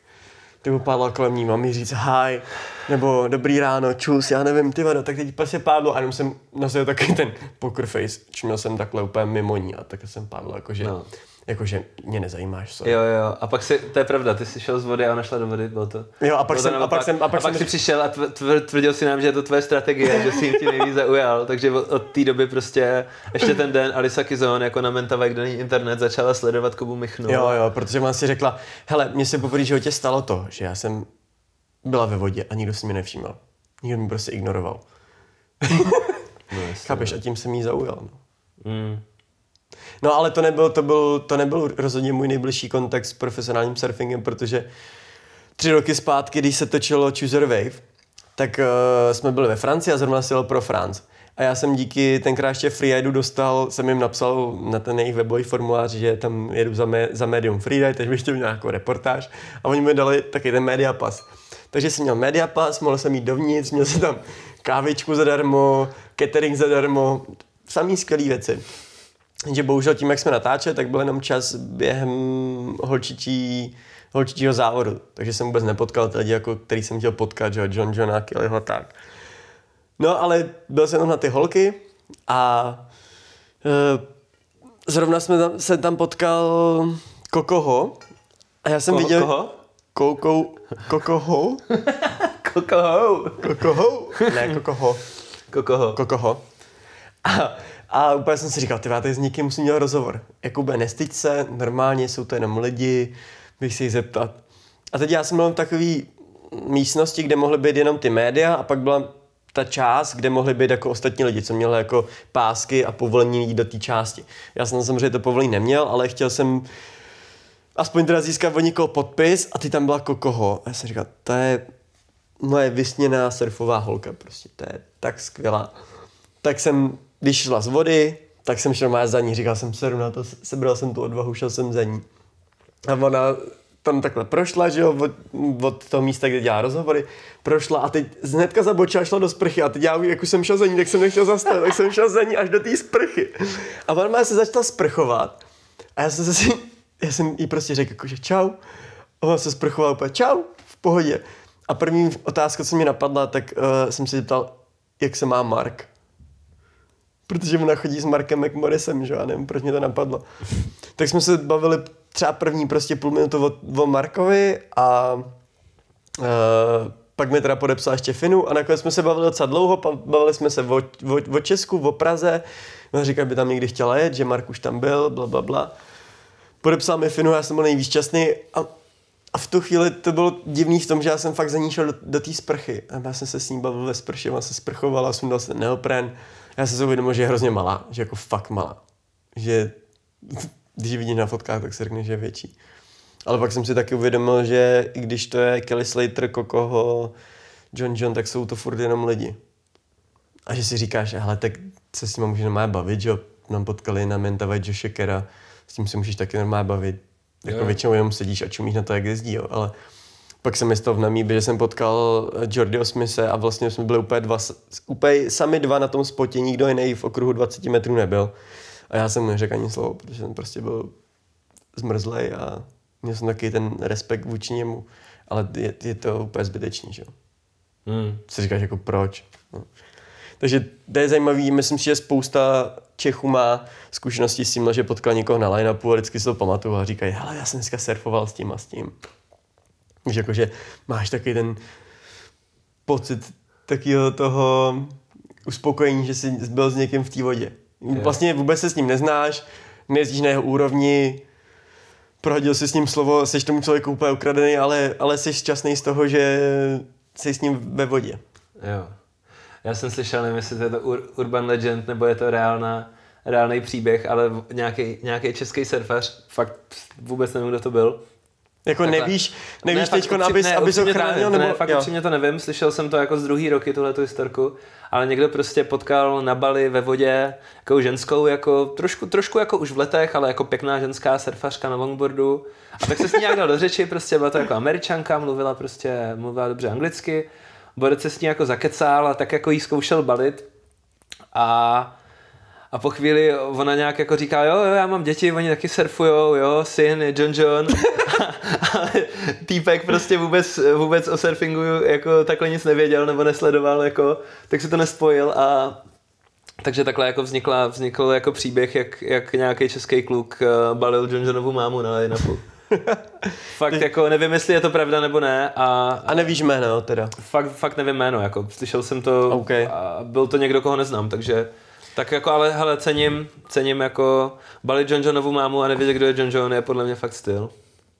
ty upádla kolem ní, mám jí říct hi, nebo dobrý ráno, čus, já nevím, ty vado, tak teď prostě pádlo a jenom jsem nosil takový ten poker face, čuměl jsem takhle úplně mimo ní a tak jsem pádl jakože, No. No. Jakože mě nezajímáš, sorry. Jo, jo, a pak si, to je pravda, ty jsi šel z vody a ona šla do vody, bylo to. Jo, a pak jsem- a pak jsem- a pak a pak jsem- si přišel a tv- tv- tvrdil si nám, že je to tvoje strategie, že si jim ti nejvíc zaujal, takže od, od té doby prostě ještě ten den Alisa Kizon jako na Mentavek, kde není internet, začala sledovat Kubu Michnu. Jo, jo, protože ona si řekla, hele, mně se poprvé životě stalo to, že já jsem byla ve vodě a nikdo si mě nevšímal. Nikdo mě prostě ignoroval. No, jasně. Chápeš, a tím jsem jí zaujal. No. Mm. No ale to nebyl, to byl, to nebyl rozhodně můj nejbližší kontakt s profesionálním surfingem, protože tři roky zpátky, když se točilo Chooser Wave, tak uh, jsme byli ve Francii a zrovna jel pro France. A já jsem díky tenkrát ještě freeridu dostal, jsem jim napsal na ten jejich webový formulář, že tam jedu za, mé, za medium freeride, teď bych chtěl nějakou reportáž a oni mi dali taky ten media pas. Takže jsem měl media pas, mohl jsem jít dovnitř, měl jsem tam kávičku zadarmo, catering zadarmo, samý skvělý věci. Jenže bohužel tím, jak jsme natáčeli, tak byl jenom čas během holčičí, holčičího závodu. Takže jsem vůbec nepotkal ty lidi, jako, který jsem chtěl potkat, že jo, John Johna, Kellyho tak. No ale byl jsem tam na ty holky a e, zrovna jsme tam, se tam potkal Kokoho a já jsem Koho- viděl... koho? Koukou, Kokoho? Kokoho. Kokoho? Ne, Kokoho. Kokoho. Kokoho. A, a úplně jsem si říkal, ty tady s někým musím dělat rozhovor. Jakube, nestyď se, normálně jsou to jenom lidi, bych si jich zeptat. A teď já jsem byl v takový místnosti, kde mohly být jenom ty média a pak byla ta část, kde mohly být jako ostatní lidi, co měli jako pásky a povolení jít do té části. Já jsem samozřejmě to povolení neměl, ale chtěl jsem aspoň teda získat od někoho podpis a ty tam byla Kokoho. A já jsem říkal, to je moje vysněná surfová holka prostě, to je tak skvělá. Tak jsem, když šla z vody, tak jsem šel má za ní, říkal jsem seru na to, sebral jsem tu odvahu, šel jsem za ní. A ona tam takhle prošla, že jo, od, od toho místa, kde dělá rozhovory, prošla a teď hnedka zabočila, šla do sprchy a teď já, jak už jsem šel za ní, tak jsem nechtěl zastavit, tak jsem šel za ní až do té sprchy. A ona se začala sprchovat a já jsem se si, já jsem jí prostě řekl, jako, že čau. A ona se sprchovala úplně, čau, v pohodě. A první otázka, co mě napadla, tak uh, jsem se zeptal, jak se má Mark. Protože ona chodí s Markem McMorrisem, že jo, nevím, proč mě to napadlo. tak jsme se bavili třeba první prostě půl minutu o, o Markovi a uh, pak mi teda podepsal ještě Finu a nakonec jsme se bavili docela dlouho, bavili jsme se o, o, o Česku, o Praze. Ona říká, by tam někdy chtěla jet, že Mark už tam byl, bla, bla, bla. Podepsal mi Finu, já jsem byl nejvíc šťastný a, a v tu chvíli to bylo divný v tom, že já jsem fakt za ní šel do, do té sprchy. A já jsem se s ní bavil ve sprše, ona se sprchovala, sundal se neopren. Já jsem se uvědomil, že je hrozně malá, že jako fakt malá. Že když ji vidí na fotkách, tak se řekne, že je větší. Ale pak jsem si taky uvědomil, že i když to je Kelly Slater, Kokoho, John John, tak jsou to furt jenom lidi. A že si říkáš, hele, tak se s ním může normálně bavit, že jo? Nám potkali na Mentava Josh Kera, s tím se můžeš taky normálně bavit. Jako Jo. většinou jenom sedíš a čumíš na to, jak jezdí, jo? ale pak jsem mi stalo v Namíbě, že jsem potkal Jordyho Smise a vlastně jsme byli úplně, dva, úplně sami dva na tom spotě, nikdo jiný v okruhu 20 metrů nebyl. A já jsem neřekl ani slovo, protože jsem prostě byl zmrzlej a měl jsem taky ten respekt vůči němu. Ale je, je to úplně zbytečný, že jo. Mm. Si říkáš jako proč. No. Takže to je zajímavý, myslím si, že spousta Čechů má zkušenosti s tím, že potkal někoho na line-upu a vždycky si to pamatuju a říkají, hele, já jsem dneska surfoval s tím a s tím. Víš, jakože máš taky ten pocit takového toho uspokojení, že jsi byl s někým v té vodě. Vlastně vůbec se s ním neznáš, nejezdíš na jeho úrovni, prohodil si s ním slovo, jsi tomu člověku úplně ukradený, ale, ale jsi šťastný z toho, že jsi s ním ve vodě. Jo. Já jsem slyšel, nevím, jestli to je to ur, urban legend, nebo je to reálná, reálný příběh, ale nějaký, nějaký český surfař, fakt vůbec nevím, kdo to byl. Jako Takhle. nevíš, nevíš fakt teďko, upří- abys, ne, abys ho chránil, nevím, nebo... Ne, fakt jo. upřímně to nevím, slyšel jsem to jako z druhý roky, tuhle tu historku, ale někdo prostě potkal na Bali ve vodě jako ženskou, jako trošku, trošku jako už v letech, ale jako pěkná ženská surfařka na longboardu. A tak se s ní nějak dal do řeči, prostě byla to jako američanka, mluvila prostě, mluvila dobře anglicky. Borec se s ní jako zakecal a tak jako jí zkoušel balit. A a po chvíli ona nějak jako říká, jo, jo, já mám děti, oni taky surfujou, jo, syn je John John. Ale týpek prostě vůbec, vůbec o surfingu jako takhle nic nevěděl nebo nesledoval, jako, tak se to nespojil a takže takhle jako vznikla, vznikl jako příběh, jak, jak nějaký český kluk uh, balil John Johnovu mámu na line Fakt jako nevím, jestli je to pravda nebo ne a... A nevíš jméno teda? Fakt, fakt nevím jméno, jako slyšel jsem to okay. a byl to někdo, koho neznám, takže tak jako ale hele, cením, cením jako balit John Johnovu mámu a nevědět, kdo je John John, je podle mě fakt styl.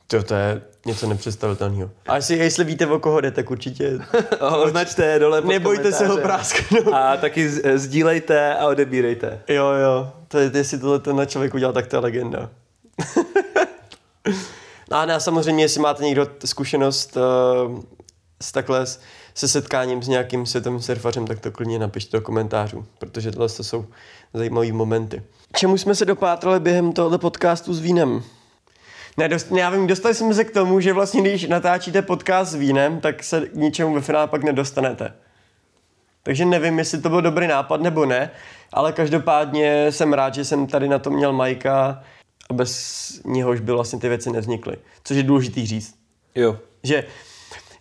To, to je něco nepředstavitelného. A jestli, jestli víte, o koho jde, tak určitě... Označte dole pod Nebojte se ho prásknout. A taky sdílejte a odebírejte. Jo, jo. To je, jestli tohle ten člověk udělal, tak to je legenda. no a ne, samozřejmě, jestli máte někdo zkušenost uh, s takhle se setkáním s nějakým světovým surfařem, tak to klidně napište do komentářů, protože tohle to jsou zajímavé momenty. Čemu jsme se dopátrali během tohoto podcastu s vínem? Ne, dost, já vím, dostali jsme se k tomu, že vlastně když natáčíte podcast s vínem, tak se k ničemu ve finále pak nedostanete. Takže nevím, jestli to byl dobrý nápad nebo ne, ale každopádně jsem rád, že jsem tady na to měl Majka a bez něhož by vlastně ty věci nevznikly. Což je důležitý říct. Jo. Že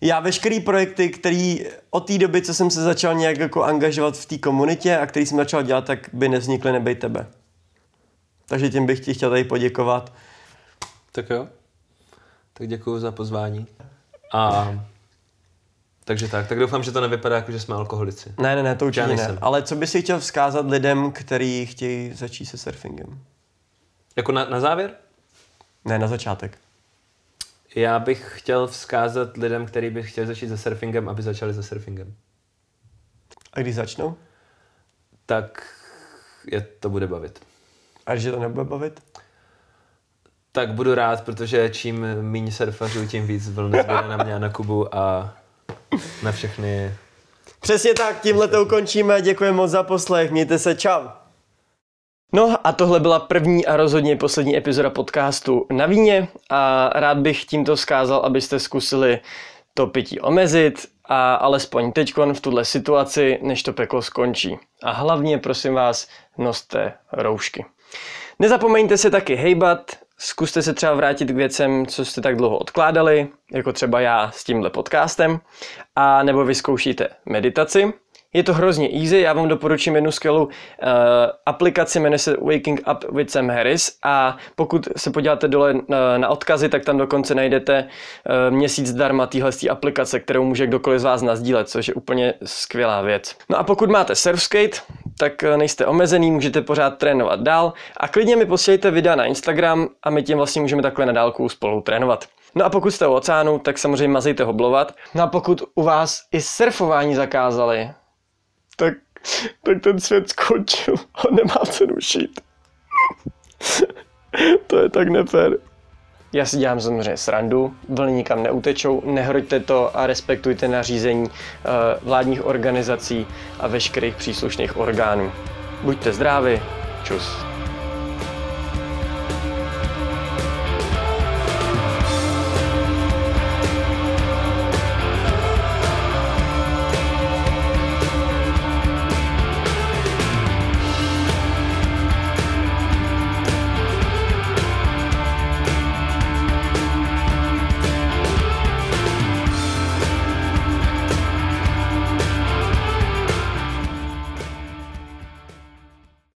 já veškerý projekty, který od té doby, co jsem se začal nějak jako angažovat v té komunitě a který jsem začal dělat, tak by nevznikly nebej tebe. Takže tím bych ti chtěl tady poděkovat. Tak jo. Tak děkuji za pozvání. A takže tak, tak doufám, že to nevypadá jako, že jsme alkoholici. Ne, ne, ne, to určitě ne. Ale co bys si chtěl vzkázat lidem, kteří chtějí začít se surfingem? Jako na, na závěr? Ne, na začátek. Já bych chtěl vzkázat lidem, kteří by chtěli začít se surfingem, aby začali se surfingem. A když začnou? Tak je to bude bavit. A když to nebude bavit? Tak budu rád, protože čím méně surfařů, tím víc vln zbyde na mě a na Kubu a na všechny. Přesně tak, tímhle to ukončíme. Děkuji moc za poslech, mějte se, čau. No a tohle byla první a rozhodně poslední epizoda podcastu na víně a rád bych tímto zkázal, abyste zkusili to pití omezit a alespoň teď v tuhle situaci, než to peklo skončí. A hlavně prosím vás, noste roušky. Nezapomeňte se taky hejbat, zkuste se třeba vrátit k věcem, co jste tak dlouho odkládali, jako třeba já s tímhle podcastem, a nebo vyzkoušíte meditaci. Je to hrozně easy, já vám doporučím jednu skvělou uh, aplikaci, jmenuje se Waking Up with Sam Harris a pokud se podíváte dole uh, na odkazy, tak tam dokonce najdete uh, měsíc zdarma téhle aplikace, kterou může kdokoliv z vás nazdílet, což je úplně skvělá věc. No a pokud máte surfskate, tak nejste omezený, můžete pořád trénovat dál a klidně mi posílejte videa na Instagram a my tím vlastně můžeme takhle na dálku spolu trénovat. No a pokud jste u oceánu, tak samozřejmě mazejte hoblovat. No a pokud u vás i surfování zakázali, tak, tak ten svět skončil a nemá cenu šít. to je tak nefér. Já si dělám samozřejmě srandu, vlny nikam neutečou, nehroďte to a respektujte nařízení uh, vládních organizací a veškerých příslušných orgánů. Buďte zdraví, čus.